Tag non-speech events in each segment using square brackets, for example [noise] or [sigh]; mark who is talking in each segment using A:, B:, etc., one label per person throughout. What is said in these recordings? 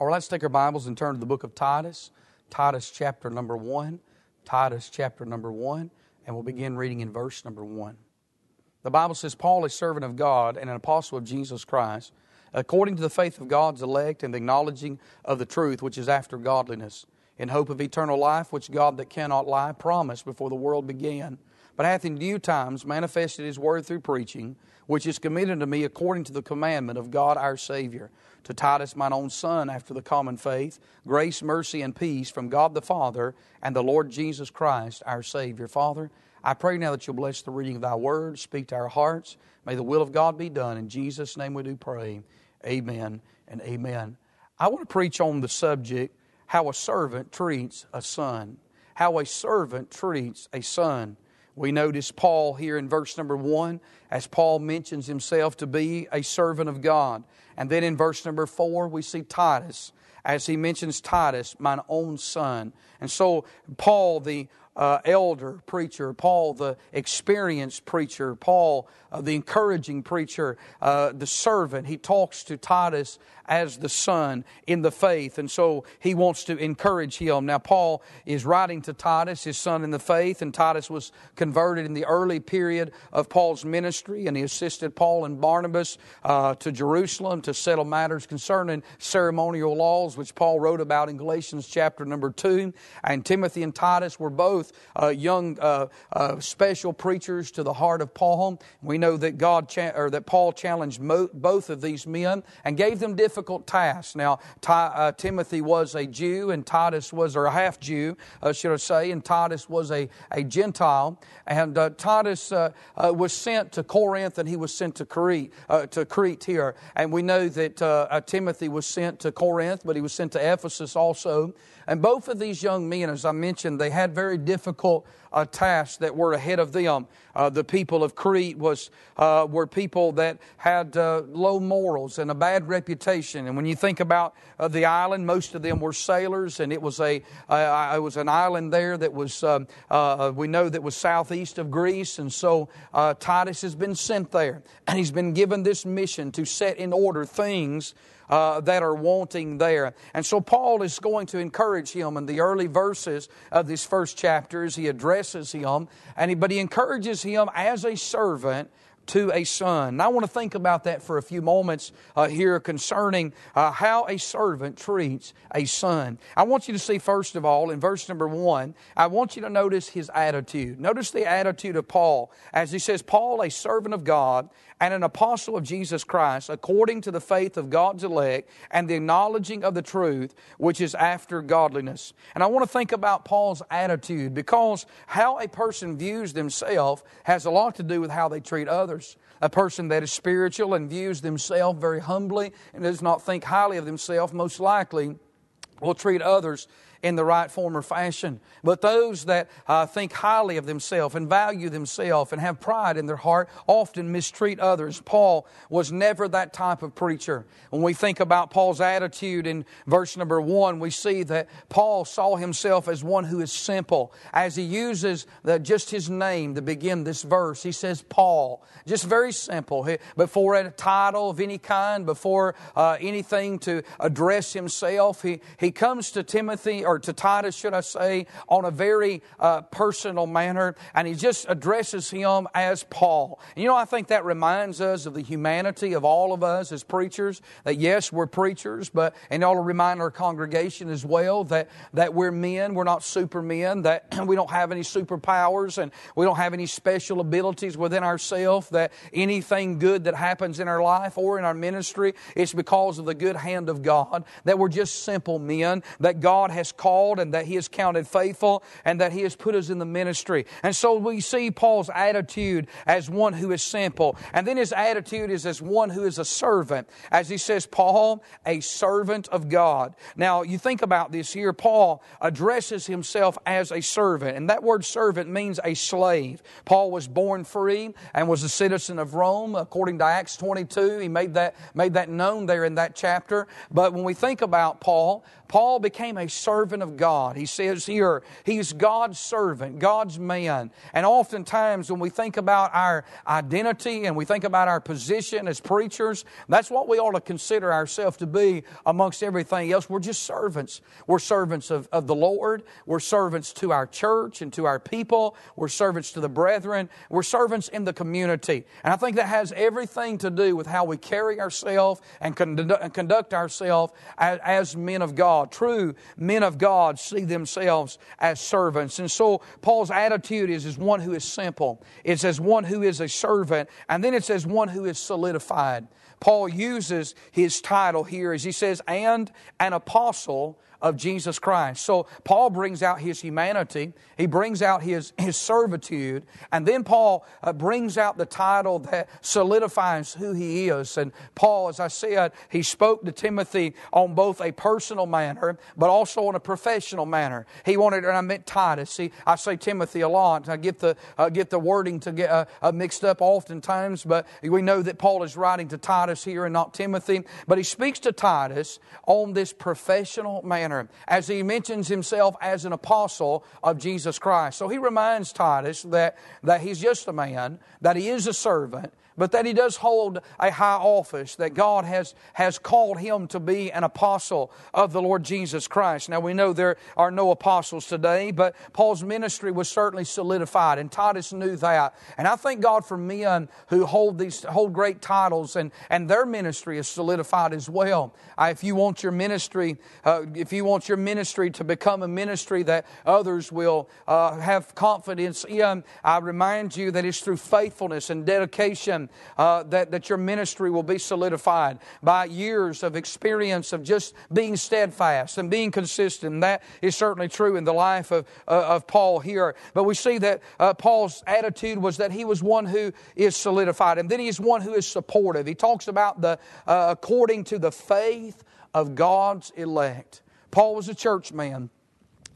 A: Right, let's take our Bibles and turn to the book of Titus, Titus chapter number 1, Titus chapter number 1, and we'll begin reading in verse number 1. The Bible says, Paul, a servant of God and an apostle of Jesus Christ, according to the faith of God's elect and the acknowledging of the truth which is after godliness, in hope of eternal life, which God that cannot lie promised before the world began, but hath in due times manifested his word through preaching, which is committed to me according to the commandment of God our Savior to Titus, mine own son, after the common faith, grace, mercy, and peace from God the Father and the Lord Jesus Christ, our Savior. Father, I pray now that you'll bless the reading of thy word, speak to our hearts. May the will of God be done. In Jesus' name we do pray. Amen and amen. I want to preach on the subject how a servant treats a son. How a servant treats a son. We notice Paul here in verse number one, as Paul mentions himself to be a servant of God. And then in verse number four, we see Titus, as he mentions Titus, mine own son. And so, Paul, the uh, elder preacher, Paul, the experienced preacher, Paul, uh, the encouraging preacher, uh, the servant, he talks to Titus as the son in the faith. And so he wants to encourage him. Now, Paul is writing to Titus, his son in the faith, and Titus was converted in the early period of Paul's ministry, and he assisted Paul and Barnabas uh, to Jerusalem to settle matters concerning ceremonial laws, which Paul wrote about in Galatians chapter number 2. And Timothy and Titus were both uh, young, uh, uh special preachers to the heart of Paul. We know that God cha- or that Paul challenged mo- both of these men and gave them difficult task. Now, uh, Timothy was a Jew, and Titus was, or a half Jew, uh, should I say, and Titus was a, a Gentile. And uh, Titus was sent to Corinth, and he was sent to Crete, to Crete here. And we know that uh, uh, Timothy was sent to Corinth, but he was sent to Ephesus also. And both of these young men, as I mentioned, they had very difficult uh, tasks that were ahead of them. Uh, the people of Crete was, uh, were people that had uh, low morals and a bad reputation. And when you think about uh, the island, most of them were sailors, and it was a uh, it was an island there that was um, we know that was southeast of Greece. And so Titus has been sent there, and he's been given this mission to set in order things uh, that are wanting there. And so Paul is going to encourage him in the early verses of this first chapter as he addresses him, and he, but he encourages him as a servant to a son. And I want to think about that for a few moments uh, here concerning uh, how a servant treats a son. I want you to see, first of all, in verse number one, I want you to notice his attitude. Notice the attitude of Paul as he says, Paul, a servant of God and an apostle of Jesus Christ, according to the faith of God's elect and the acknowledging of the truth, which is after godliness. And I want to think about Paul's attitude because how a person views themselves has a lot to do with how they treat others. A person that is spiritual and views themselves very humbly and does not think highly of themselves, most likely will treat others in the right form or fashion. But those that uh, think highly of themselves and value themselves and have pride in their heart often mistreat others. Paul was never that type of preacher. When we think about Paul's attitude in verse number one, we see that Paul saw himself as one who is simple. As he uses the, just his name to begin this verse, he says Paul. Just very simple. Before a title of any kind, before uh, anything to address himself, he, he comes to Timothy or to Titus, should I say, on a very uh, personal manner, and he just addresses him as Paul. And you know, I think that reminds us of the humanity of all of us as preachers. That yes, we're preachers, but and ought to remind our congregation as well that that we're men, we're not supermen, that [clears throat] we don't have any superpowers, and we don't have any special abilities within ourselves. That anything good that happens in our life or in our ministry, it's because of the good hand of God. That we're just simple men. That God has called and that He has counted faithful and that He has put us in the ministry. And so we see Paul's attitude as one who is simple. And then his attitude is as one who is a servant. As he says, Paul, a servant of God. Now, you think about this here. Paul addresses himself as a servant. And that word servant means a slave. Paul was born free and was a citizen of Rome. According to Acts 22, he made that, made that known there in that chapter. But when we think about Paul, Paul became a servant servant of God. He says here, he's God's servant, God's man. And oftentimes when we think about our identity and we think about our position as preachers, that's what we ought to consider ourselves to be amongst everything else. We're just servants. We're servants of, of the Lord. We're servants to our church and to our people. We're servants to the brethren. We're servants in the community. And I think that has everything to do with how we carry ourselves and conduct ourselves as, as men of God. True men of God see themselves as servants. And so Paul's attitude is as one who is simple. It's as one who is a servant. And then it's as one who is solidified. Paul uses his title here as he says, and an apostle of Jesus Christ. So Paul brings out his humanity, he brings out his, his servitude, and then Paul uh, brings out the title that solidifies who he is. And Paul, as I said, he spoke to Timothy on both a personal manner, but also on a professional manner. He wanted, and I meant Titus. See, I say Timothy a lot. I get the, uh, get the wording to get uh, uh mixed up oftentimes, but we know that Paul is writing to Titus here and not Timothy. But he speaks to Titus on this professional manner manner as he mentions himself as an apostle of Jesus Christ. So he reminds Titus that, that he's just a man, that he is a servant, but that he does hold a high office, that God has, has called him to be an apostle of the Lord Jesus Christ. Now we know there are no apostles today, but Paul's ministry was certainly solidified, and Titus knew that. And I thank God for men who hold these hold great titles, and, and their ministry is solidified as well. Uh, if you want your ministry, uh, if you want your ministry to become a ministry that others will uh, have confidence in, I remind you that it's through faithfulness and dedication uh, that, that your ministry will be solidified by years of experience of just being steadfast and being consistent. And that is certainly true in the life of, uh, of Paul here. But we see that uh, Paul's attitude was that he was one who is solidified, and then he is one who is supportive. He talks about the uh, according to the faith of God's elect. Paul was a church man.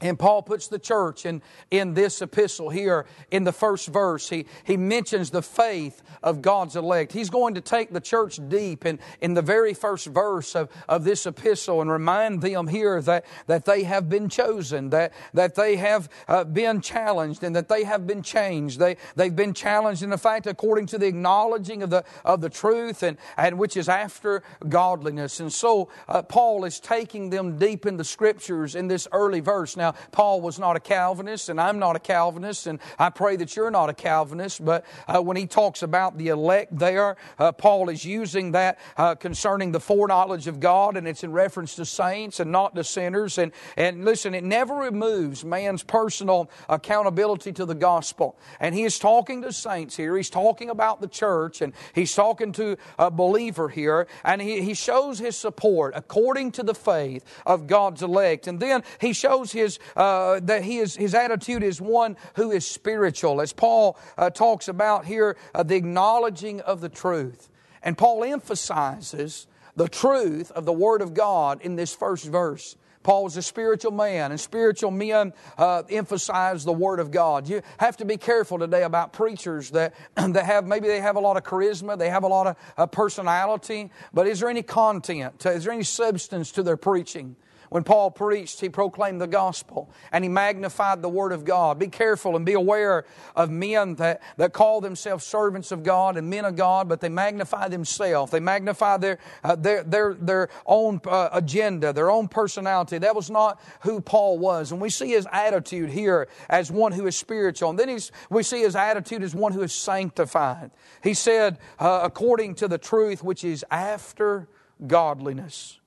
A: And Paul puts the church in, in this epistle here in the first verse. He, he mentions the faith of God's elect. He's going to take the church deep in, in the very first verse of, of this epistle and remind them here that, that they have been chosen, that, that they have uh, been challenged, and that they have been changed. They, they've been challenged in the fact according to the acknowledging of the, of the truth, and, and which is after godliness. And so uh, Paul is taking them deep in the scriptures in this early verse. Now, Paul was not a Calvinist, and I'm not a Calvinist, and I pray that you're not a Calvinist. But uh, when he talks about the elect there, uh, Paul is using that uh, concerning the foreknowledge of God, and it's in reference to saints and not to sinners. And, and listen, it never removes man's personal accountability to the gospel. And he is talking to saints here. He's talking about the church, and he's talking to a believer here, and he, he shows his support according to the faith of God's elect. And then he shows his uh, that he is, his attitude is one who is spiritual. As Paul uh, talks about here, uh, the acknowledging of the truth. And Paul emphasizes the truth of the Word of God in this first verse. Paul was a spiritual man, and spiritual men uh, emphasize the Word of God. You have to be careful today about preachers that, [clears throat] that have, maybe they have a lot of charisma, they have a lot of uh, personality, but is there any content? Is there any substance to their preaching? When Paul preached, he proclaimed the gospel and he magnified the word of God. Be careful and be aware of men that, that call themselves servants of God and men of God, but they magnify themselves. They magnify their, uh, their, their, their own uh, agenda, their own personality. That was not who Paul was. And we see his attitude here as one who is spiritual. And then we see his attitude as one who is sanctified. He said, uh, according to the truth which is after godliness.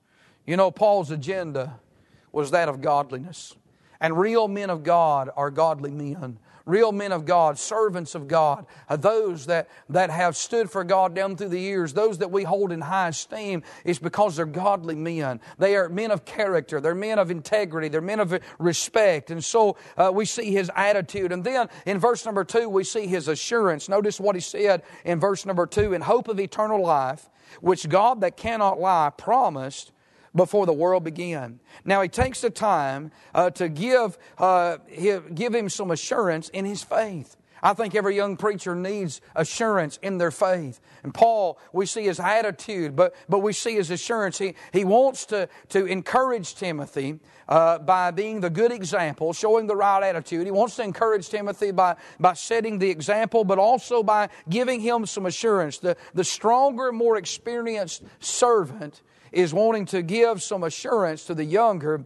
A: You know, Paul's agenda was that of godliness. And real men of God are godly men. Real men of God, servants of God, those that, that have stood for God down through the years, those that we hold in high esteem, is because they're godly men. They are men of character. They're men of integrity. They're men of respect. And so uh, we see his attitude. And then in verse number two, we see his assurance. Notice what he said in verse number two in hope of eternal life, which God that cannot lie promised before the world began. Now he takes the time uh, to give, uh, give him some assurance in his faith. I think every young preacher needs assurance in their faith. And Paul, we see his attitude, but, but we see his assurance. He, he wants to, to encourage Timothy uh, by being the good example, showing the right attitude. He wants to encourage Timothy by, by setting the example, but also by giving him some assurance. The, the stronger, more experienced servant is wanting to give some assurance to the younger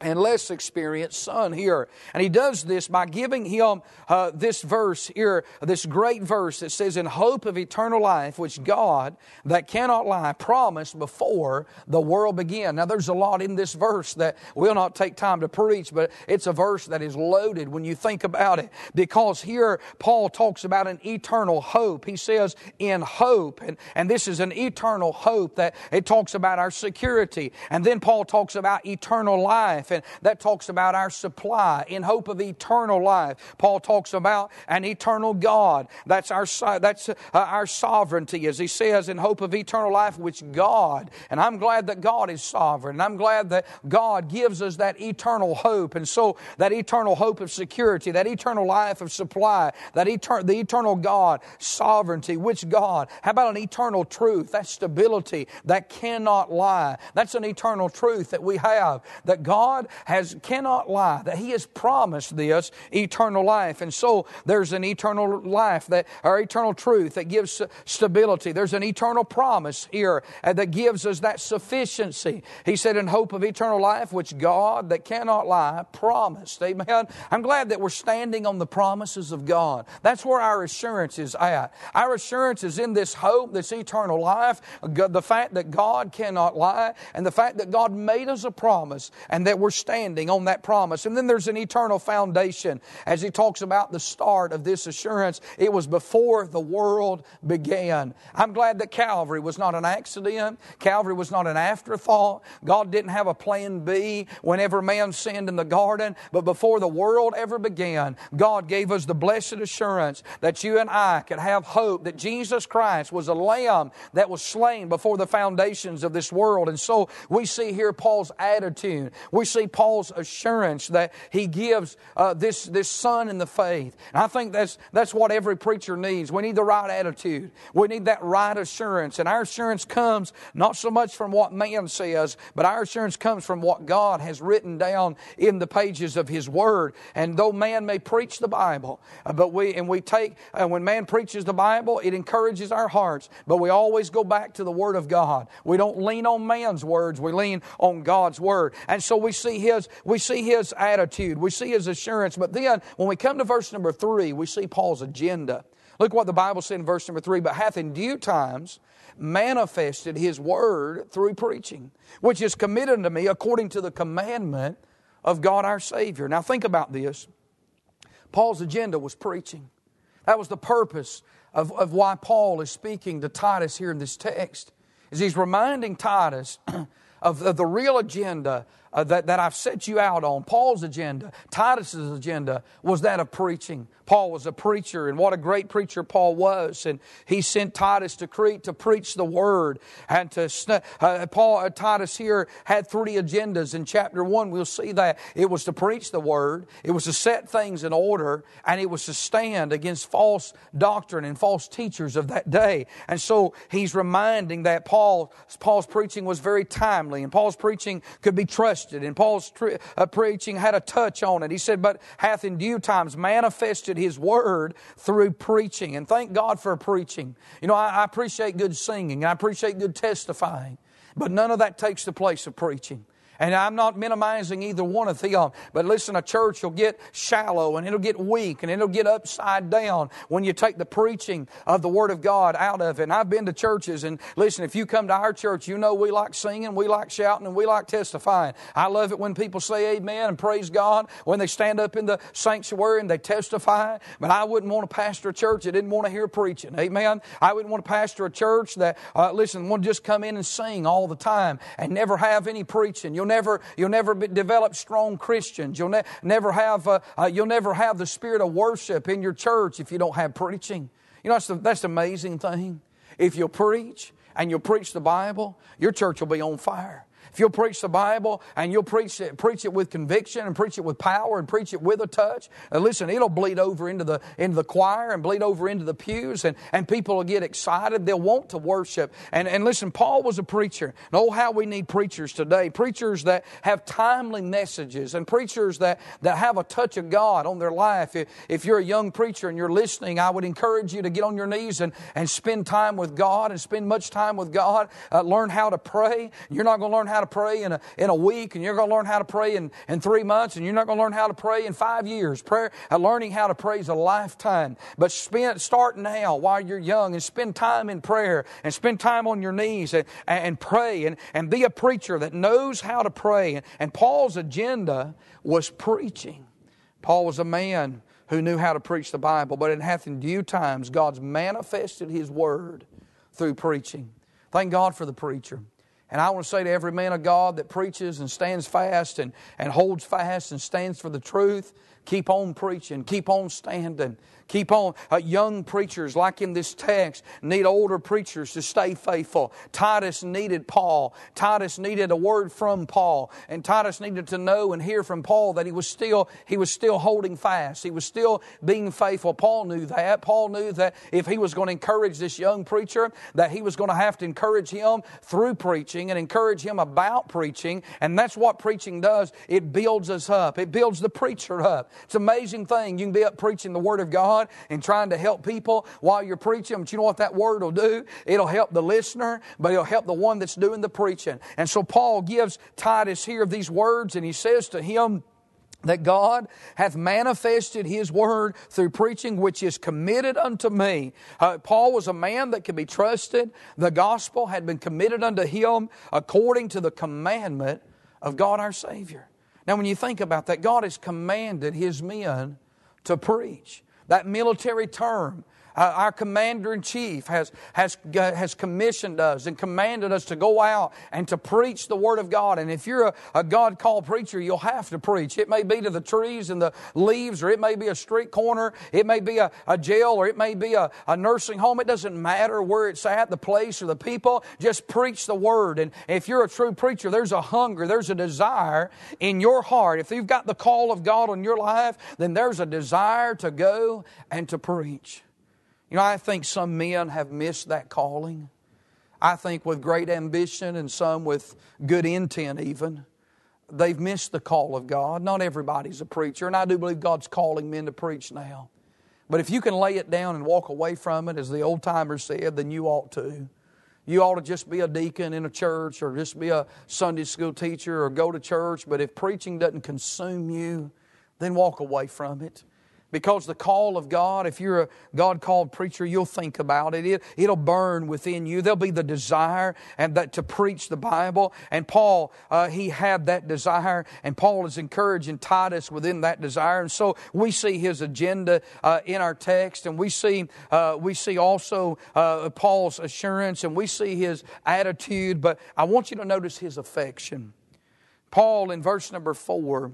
A: and less experienced son here. And he does this by giving him uh, this verse here, this great verse that says, In hope of eternal life, which God, that cannot lie, promised before the world began. Now, there's a lot in this verse that we'll not take time to preach, but it's a verse that is loaded when you think about it. Because here, Paul talks about an eternal hope. He says, In hope. And, and this is an eternal hope that it talks about our security. And then Paul talks about eternal life life, and that talks about our supply in hope of eternal life. Paul talks about an eternal God. That's our, that's uh, our sovereignty, as he says, in hope of eternal life, which God, and I'm glad that God is sovereign, and I'm glad that God gives us that eternal hope. And so, that eternal hope of security, that eternal life of supply, that etern- the eternal God, sovereignty, which God? How about an eternal truth? That stability that cannot lie. That's an eternal truth that we have, that God God has, cannot lie, that He has promised this eternal life. And so there's an eternal life that, or eternal truth that gives stability. There's an eternal promise here uh, that gives us that sufficiency. He said, in hope of eternal life, which God that cannot lie promised. Amen. I'm glad that we're standing on the promises of God. That's where our assurance is at. Our assurance is in this hope, this eternal life, the fact that God cannot lie, and the fact that God made us a promise, and that we're we're standing on that promise. And then there's an eternal foundation. As he talks about the start of this assurance, it was before the world began. I'm glad that Calvary was not an accident. Calvary was not an afterthought. God didn't have a plan B whenever man sinned in the garden. But before the world ever began, God gave us the blessed assurance that you and I could have hope that Jesus Christ was a lamb that was slain before the foundations of this world. And so we see here Paul's attitude. We see see Paul's assurance that he gives uh, this, this son in the faith. And I think that's, that's what every preacher needs. We need the right attitude. We need that right assurance. And our assurance comes not so much from what man says, but our assurance comes from what God has written down in the pages of his word. And though man may preach the Bible, uh, but we, and we take, uh, when man preaches the Bible, it encourages our hearts, but we always go back to the word of God. We don't lean on man's words, we lean on God's word. And so we see see his, we see his attitude, we see his assurance. But then when we come to verse number three, we see Paul's agenda. Look what the Bible said in verse number three, but hath in due times manifested his word through preaching, which is committed unto me according to the commandment of God our Savior. Now think about this. Paul's agenda was preaching. That was the purpose of, of why Paul is speaking to Titus here in this text. Is he's reminding Titus [clears throat] of, of the real agenda uh, that, that I've set you out on. Paul's agenda, Titus's agenda, was that of preaching. Paul was a preacher, and what a great preacher Paul was. And he sent Titus to Crete to preach the word. And to uh, Paul, uh, Titus here had three agendas. In chapter one, we'll see that it was to preach the word, it was to set things in order, and it was to stand against false doctrine and false teachers of that day. And so he's reminding that Paul, Paul's preaching was very timely, and Paul's preaching could be trusted. And Paul's uh, preaching had a touch on it. He said, "But hath in due times manifested." His Word through preaching. And thank God for preaching. You know, I, I appreciate good singing, and I appreciate good testifying, but none of that takes the place of preaching. And I'm not minimizing either one of them. But listen, a church will get shallow and it'll get weak and it'll get upside down when you take the preaching of the Word of God out of it. And I've been to churches and listen, if you come to our church, you know we like singing, we like shouting, and we like testifying. I love it when people say amen and praise God, when they stand up in the sanctuary and they testify. But I wouldn't want to pastor a church that didn't want to hear preaching. Amen. I wouldn't want to pastor a church that, uh, listen, want to just come in and sing all the time and never have any preaching. You'll never, you'll never develop strong Christians. You'll ne- never have, uh, uh, you'll never have the spirit of worship in your church if you don't have preaching. You know, that's the, that's the amazing thing. If you'll preach and you'll preach the Bible, your church will be on fire. If you'll preach the Bible and you'll preach it, preach it with conviction and preach it with power and preach it with a touch, and listen, it'll bleed over into the, into the choir and bleed over into the pews and, and people will get excited. They'll want to worship. And, and listen, Paul was a preacher. And oh, how we need preachers today. Preachers that have timely messages and preachers that, that have a touch of God on their life. If, if you're a young preacher and you're listening, I would encourage you to get on your knees and, and spend time with God and spend much time with God. Uh, learn how to pray. You're not going to learn how to pray in a, in a week and you're going to learn how to pray in, in three months and you're not going to learn how to pray in five years. Prayer, uh, learning how to pray is a lifetime. But spend, start now while you're young and spend time in prayer and spend time on your knees and, and pray and, and be a preacher that knows how to pray. And, and Paul's agenda was preaching. Paul was a man who knew how to preach the Bible, but it hath in due times God's manifested His Word through preaching. Thank God for the preacher. And I want to say to every man of God that preaches and stands fast and, and holds fast and stands for the truth, keep on preaching, keep on standing, Keep on. Uh, young preachers, like in this text, need older preachers to stay faithful. Titus needed Paul. Titus needed a word from Paul. And Titus needed to know and hear from Paul that he was still, he was still holding fast. He was still being faithful. Paul knew that. Paul knew that if he was going to encourage this young preacher, that he was going to have to encourage him through preaching and encourage him about preaching. And that's what preaching does. It builds us up. It builds the preacher up. It's an amazing thing. You can be up preaching the Word of God God and trying to help people while you're preaching. But you know what that word will do? It'll help the listener, but it'll help the one that's doing the preaching. And so Paul gives Titus here these words and he says to him, that God hath manifested His word through preaching, which is committed unto me. Uh, Paul was a man that could be trusted. The gospel had been committed unto him according to the commandment of God our Savior. Now, when you think about that, God has commanded His men to preach. That military term our commander in chief has, has, has commissioned us and commanded us to go out and to preach the Word of God. And if you're a, a God called preacher, you'll have to preach. It may be to the trees and the leaves, or it may be a street corner, it may be a, a jail, or it may be a, a nursing home. It doesn't matter where it's at, the place or the people. Just preach the Word. And if you're a true preacher, there's a hunger, there's a desire in your heart. If you've got the call of God on your life, then there's a desire to go and to preach. You know, I think some men have missed that calling. I think with great ambition and some with good intent, even. They've missed the call of God. Not everybody's a preacher, and I do believe God's calling men to preach now. But if you can lay it down and walk away from it, as the old timers said, then you ought to. You ought to just be a deacon in a church or just be a Sunday school teacher or go to church. But if preaching doesn't consume you, then walk away from it. Because the call of God, if you're a God called preacher, you'll think about it. it. It'll burn within you. There'll be the desire and that to preach the Bible. And Paul, uh, he had that desire, and Paul is encouraging Titus within that desire. And so we see his agenda uh, in our text, and we see uh, we see also uh, Paul's assurance, and we see his attitude. But I want you to notice his affection. Paul in verse number four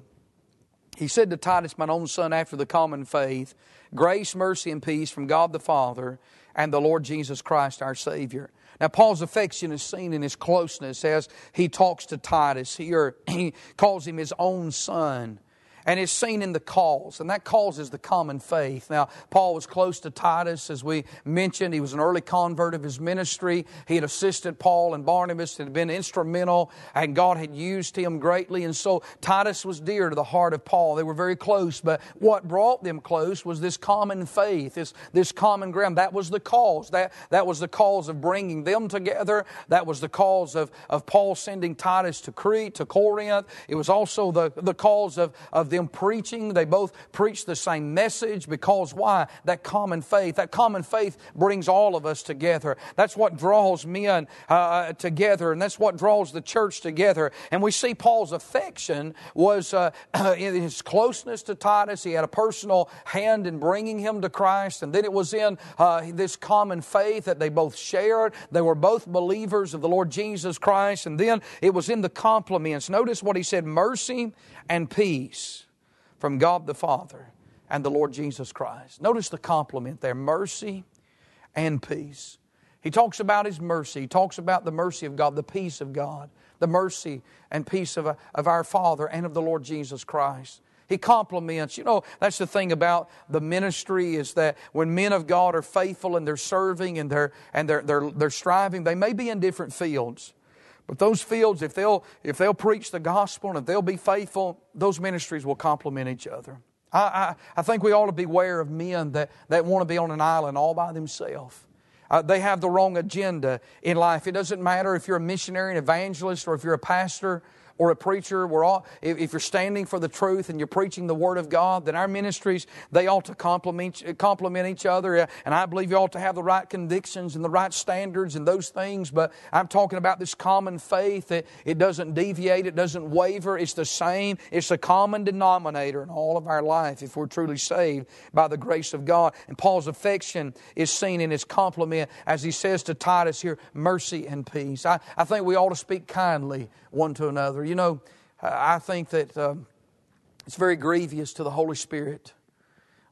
A: he said to Titus, mine own son, after the common faith, grace, mercy, and peace from God the Father and the Lord Jesus Christ our Savior. Now, Paul's affection is seen in his closeness as he talks to Titus. Here, [clears throat] he calls him his own son and it's seen in the cause, and that cause is the common faith. Now, Paul was close to Titus, as we mentioned. He was an early convert of his ministry. He had assisted Paul and Barnabas, had been instrumental, and God had used him greatly. And so Titus was dear to the heart of Paul. They were very close, but what brought them close was this common faith, this, this common ground. That was the cause. That, that was the cause of bringing them together. That was the cause of, of Paul sending Titus to Crete, to Corinth. It was also the, the cause of, of them preaching. They both preach the same message because why? That common faith. That common faith brings all of us together. That's what draws men uh, together, and that's what draws the church together. And we see Paul's affection was uh, [clears throat] in his closeness to Titus. He had a personal hand in bringing him to Christ, and then it was in uh, this common faith that they both shared. They were both believers of the Lord Jesus Christ, and then it was in the compliments. Notice what he said mercy and peace from God the Father and the Lord Jesus Christ. Notice the compliment there mercy and peace. He talks about His mercy. He talks about the mercy of God, the peace of God. the mercy and peace of, of our Father and of the Lord Jesus Christ. He compliments. You know, that's the thing about the ministry is that when men of God are faithful and they're serving and they're and they're they're, they're striving, they may be in different fields. But those fields, if they'll if they'll preach the gospel and if they'll be faithful, those ministries will complement each other. I, I, I think we ought to beware of men that, that want to be on an island all by themselves. Uh, they have the wrong agenda in life. It doesn't matter if you're a missionary, an evangelist, or if you're a pastor or a preacher, we're all, if, you're standing for the truth and you're preaching the Word of God, then our ministries, they ought to complement, complement each other. And I believe you ought to have the right convictions and the right standards and those things. But I'm talking about this common faith. It, it doesn't deviate, it doesn't waver. It's the same, it's a common denominator in all of our life if we're truly saved by the grace of God. And Paul's affection is seen in his compliment as he says to Titus here, mercy and peace. I, I think we ought to speak kindly one to another. You know, I think that um, it's very grievous to the Holy Spirit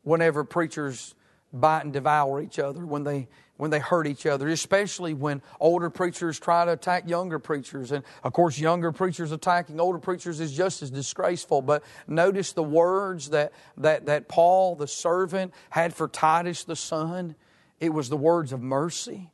A: whenever preachers bite and devour each other, when they when they hurt each other, especially when older preachers try to attack younger preachers. And of course, younger preachers attacking older preachers is just as disgraceful. But notice the words that, that, that Paul, the servant, had for Titus, the son. It was the words of mercy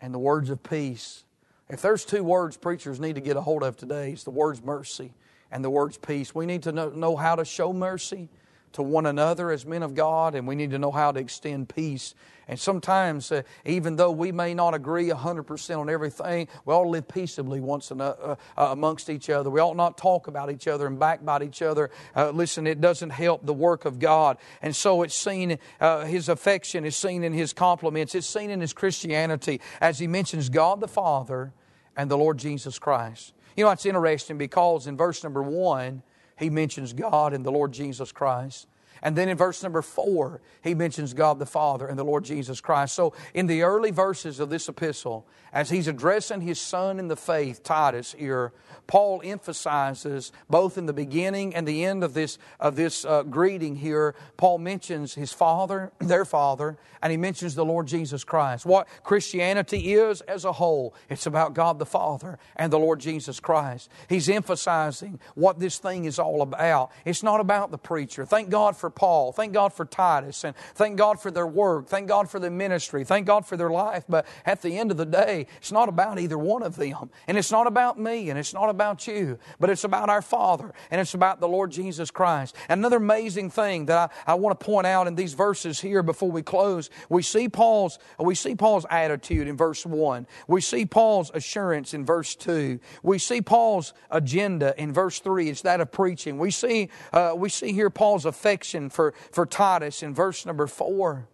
A: and the words of peace. If there's two words preachers need to get a hold of today, it's the words mercy and the words peace. We need to know, know how to show mercy to one another as men of God, and we need to know how to extend peace. And sometimes, uh, even though we may not agree 100% on everything, we ought to live peaceably once uh, uh, amongst each other. We ought not talk about each other and backbite each other. Uh, listen, it doesn't help the work of God. And so it's seen, uh, his affection is seen in his compliments, it's seen in his Christianity as he mentions God the Father and the Lord Jesus Christ. You know, it's interesting because in verse number one, he mentions God and the Lord Jesus Christ. And then in verse number four, he mentions God the Father and the Lord Jesus Christ. So in the early verses of this epistle, as he's addressing his son in the faith, Titus, here, Paul emphasizes both in the beginning and the end of this, of this uh, greeting here, Paul mentions his father, [clears throat] their father, and he mentions the Lord Jesus Christ. What Christianity is as a whole, it's about God the Father and the Lord Jesus Christ. He's emphasizing what this thing is all about. It's not about the preacher. Thank God for Paul. Thank God for Titus. And thank God for their work. Thank God for their ministry. Thank God for their life. But at the end of the day, it's not about either one of them. And it's not about me. And it's not about you. But it's about our Father. And it's about the Lord Jesus Christ. Another amazing thing that I, I want to point out in these verses here before we close, we see Paul's, we see Paul's attitude in verse 1. We see Paul's assurance in verse 2. We see Paul's agenda in verse 3. It's that of preaching. We see, uh, we see here Paul's affection for, for Titus in verse number 4.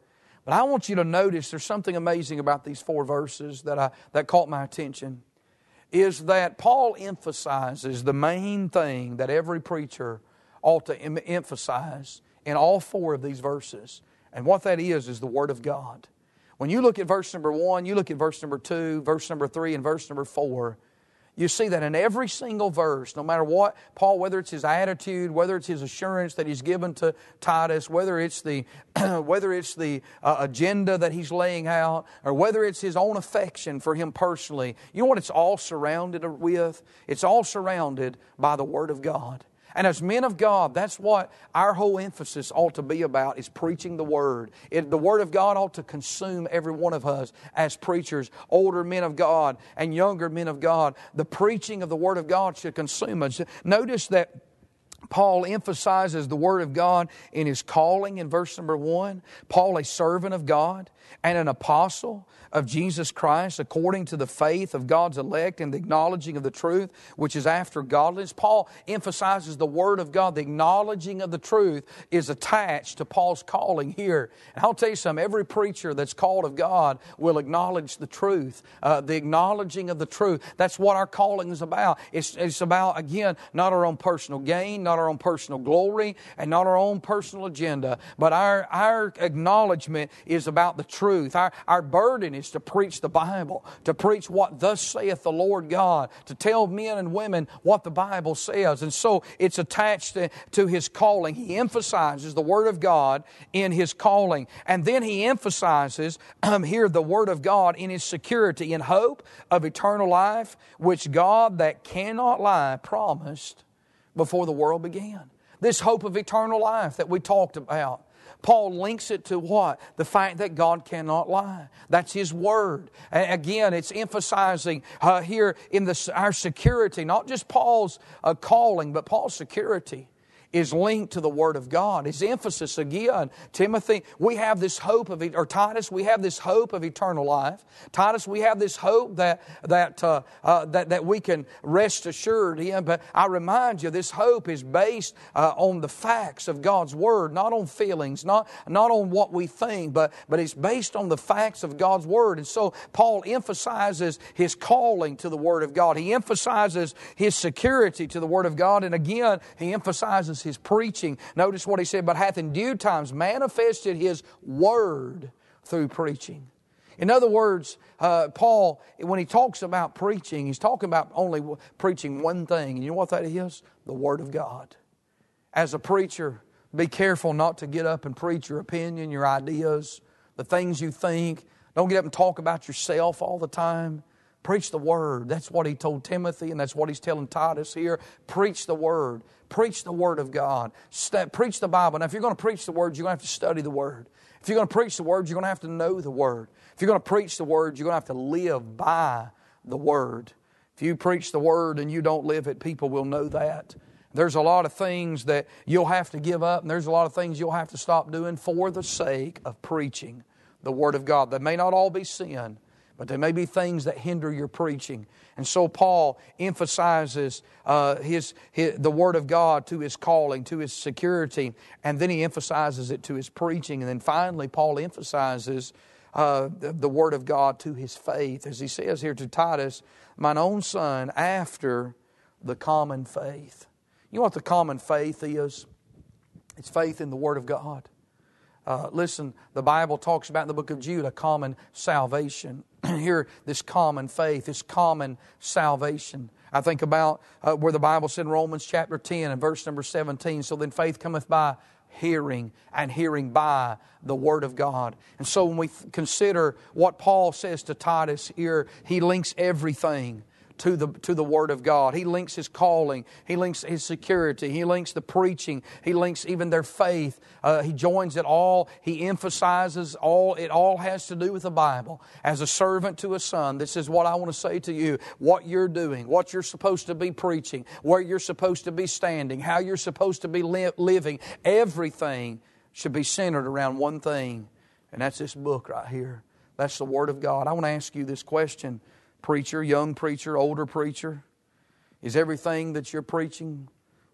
A: But I want you to notice there's something amazing about these four verses that, I, that caught my attention. Is that Paul emphasizes the main thing that every preacher ought to em- emphasize in all four of these verses. And what that is, is the Word of God. When you look at verse number one, you look at verse number two, verse number three, and verse number four, you see that in every single verse, no matter what, Paul, whether it's his attitude, whether it's his assurance that he's given to Titus, whether it's the, [clears throat] whether it's the uh, agenda that he's laying out, or whether it's his own affection for him personally, you know what it's all surrounded with? It's all surrounded by the Word of God. And as men of God, that's what our whole emphasis ought to be about is preaching the Word. It, the Word of God ought to consume every one of us as preachers, older men of God and younger men of God. The preaching of the Word of God should consume us. Notice that Paul emphasizes the Word of God in his calling in verse number one. Paul, a servant of God and an apostle of Jesus Christ according to the faith of God's elect and the acknowledging of the truth, which is after godliness. Paul emphasizes the Word of God. The acknowledging of the truth is attached to Paul's calling here. And I'll tell you something every preacher that's called of God will acknowledge the truth, uh, the acknowledging of the truth. That's what our calling is about. It's, it's about, again, not our own personal gain, not our own personal glory and not our own personal agenda, but our, our acknowledgement is about the truth. Our, our burden is to preach the Bible, to preach what thus saith the Lord God, to tell men and women what the Bible says. And so it's attached to, to his calling. He emphasizes the Word of God in his calling. And then he emphasizes [clears throat] um, here the Word of God in his security and hope of eternal life, which God that cannot lie promised before the world began. This hope of eternal life that we talked about. Paul links it to what? The fact that God cannot lie. That's His Word. And again, it's emphasizing uh, here in the, our security, not just Paul's uh, calling, but Paul's security is linked to the Word of God. His emphasis again, Timothy, we have this hope of, or Titus, we have this hope of eternal life. Titus, we have this hope that, that, uh, uh, that, that we can rest assured in. But I remind you, this hope is based uh, on the facts of God's Word, not on feelings, not, not on what we think, but, but it's based on the facts of God's Word. And so Paul emphasizes his calling to the Word of God. He emphasizes his security to the Word of God. And again, he emphasizes his preaching. Notice what he said, but hath in due times manifested his word through preaching. In other words, uh, Paul, when he talks about preaching, he's talking about only preaching one thing. And you know what that is? The Word of God. As a preacher, be careful not to get up and preach your opinion, your ideas, the things you think. Don't get up and talk about yourself all the time. Preach the Word. That's what he told Timothy, and that's what he's telling Titus here. Preach the Word. Preach the Word of God. St- preach the Bible. Now, if you're going to preach the Word, you're going to have to study the Word. If you're going to preach the Word, you're going to have to know the Word. If you're going to preach the Word, you're going to have to live by the Word. If you preach the Word and you don't live it, people will know that. There's a lot of things that you'll have to give up, and there's a lot of things you'll have to stop doing for the sake of preaching the Word of God. They may not all be sin, but there may be things that hinder your preaching. And so Paul emphasizes uh, his, his, the Word of God to his calling, to his security, and then he emphasizes it to his preaching. And then finally, Paul emphasizes uh, the, the Word of God to his faith. As he says here to Titus, mine own son, after the common faith. You know what the common faith is? It's faith in the Word of God. Uh, listen, the Bible talks about in the book of Jude a common salvation. [clears throat] Here, this common faith, this common salvation. I think about uh, where the Bible said in Romans chapter 10 and verse number 17, so then faith cometh by hearing, and hearing by the Word of God. And so when we consider what Paul says to Titus here, he links everything to the, to the Word of God. He links his calling, he links his security, he links the preaching, he links even their faith. Uh, he joins it all, he emphasizes all, it all has to do with the Bible. As a servant to a son, this is what I want to say to you what you're doing, what you're supposed to be preaching, where you're supposed to be standing, how you're supposed to be li- living. Everything should be centered around one thing, and that's this book right here. That's the Word of God. I want to ask you this question preacher, young preacher, older preacher? Is everything that you're preaching,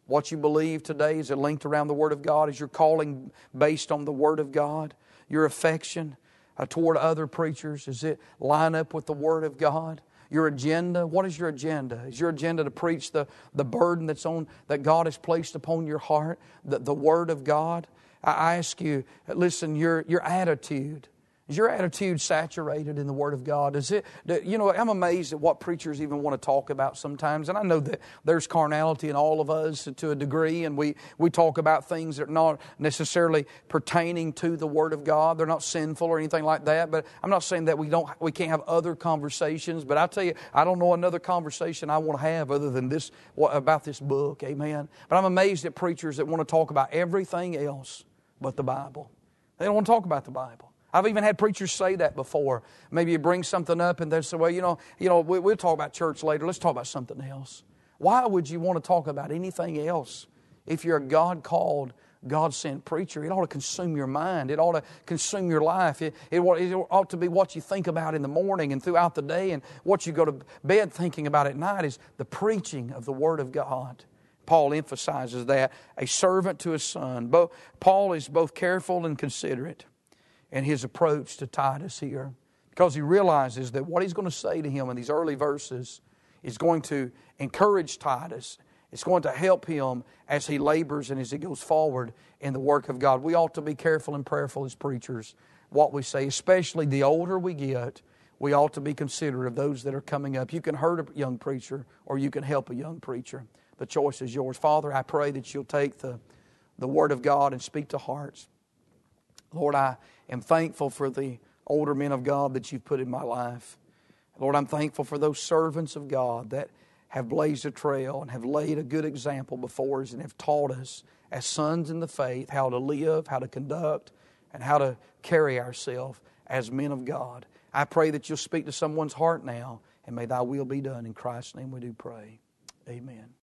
A: what you believe today, is it linked around the Word of God? Is your calling based on the Word of God? Your affection uh, toward other preachers, is it line up with the Word of God? Your agenda, what is your agenda? Is your agenda to preach the, the burden that's on that God has placed upon your heart, the, the Word of God? I ask you, listen, your, your attitude. Is your attitude saturated in the Word of God? Is it, you know, I'm amazed at what preachers even want to talk about sometimes. And I know that there's carnality in all of us to a degree, and we, we talk about things that are not necessarily pertaining to the Word of God. They're not sinful or anything like that. But I'm not saying that we, don't, we can't have other conversations. But I tell you, I don't know another conversation I want to have other than this about this book. Amen. But I'm amazed at preachers that want to talk about everything else but the Bible. They don't want to talk about the Bible. I've even had preachers say that before. Maybe you bring something up and they say, well, you know, you know we, we'll talk about church later. Let's talk about something else. Why would you want to talk about anything else if you're a God called, God sent preacher? It ought to consume your mind. It ought to consume your life. It, it, it ought to be what you think about in the morning and throughout the day and what you go to bed thinking about at night is the preaching of the Word of God. Paul emphasizes that a servant to a son. Both, Paul is both careful and considerate in his approach to Titus here because he realizes that what he's going to say to him in these early verses is going to encourage Titus It's going to help him as he labors and as he goes forward in the work of God. We ought to be careful and prayerful as preachers what we say, especially the older we get. We ought to be considerate of those that are coming up. You can hurt a young preacher or you can help a young preacher. The choice is yours. Father, I pray that you'll take the, the Word of God and speak to hearts. Lord, I am thankful for the older men of God that you've put in my life. Lord, I'm thankful for those servants of God that have blazed a trail and have laid a good example before us and have taught us as sons in the faith how to live, how to conduct, and how to carry ourselves as men of God. I pray that you'll speak to someone's heart now, and may thy will be done. In Christ's name we do pray. Amen.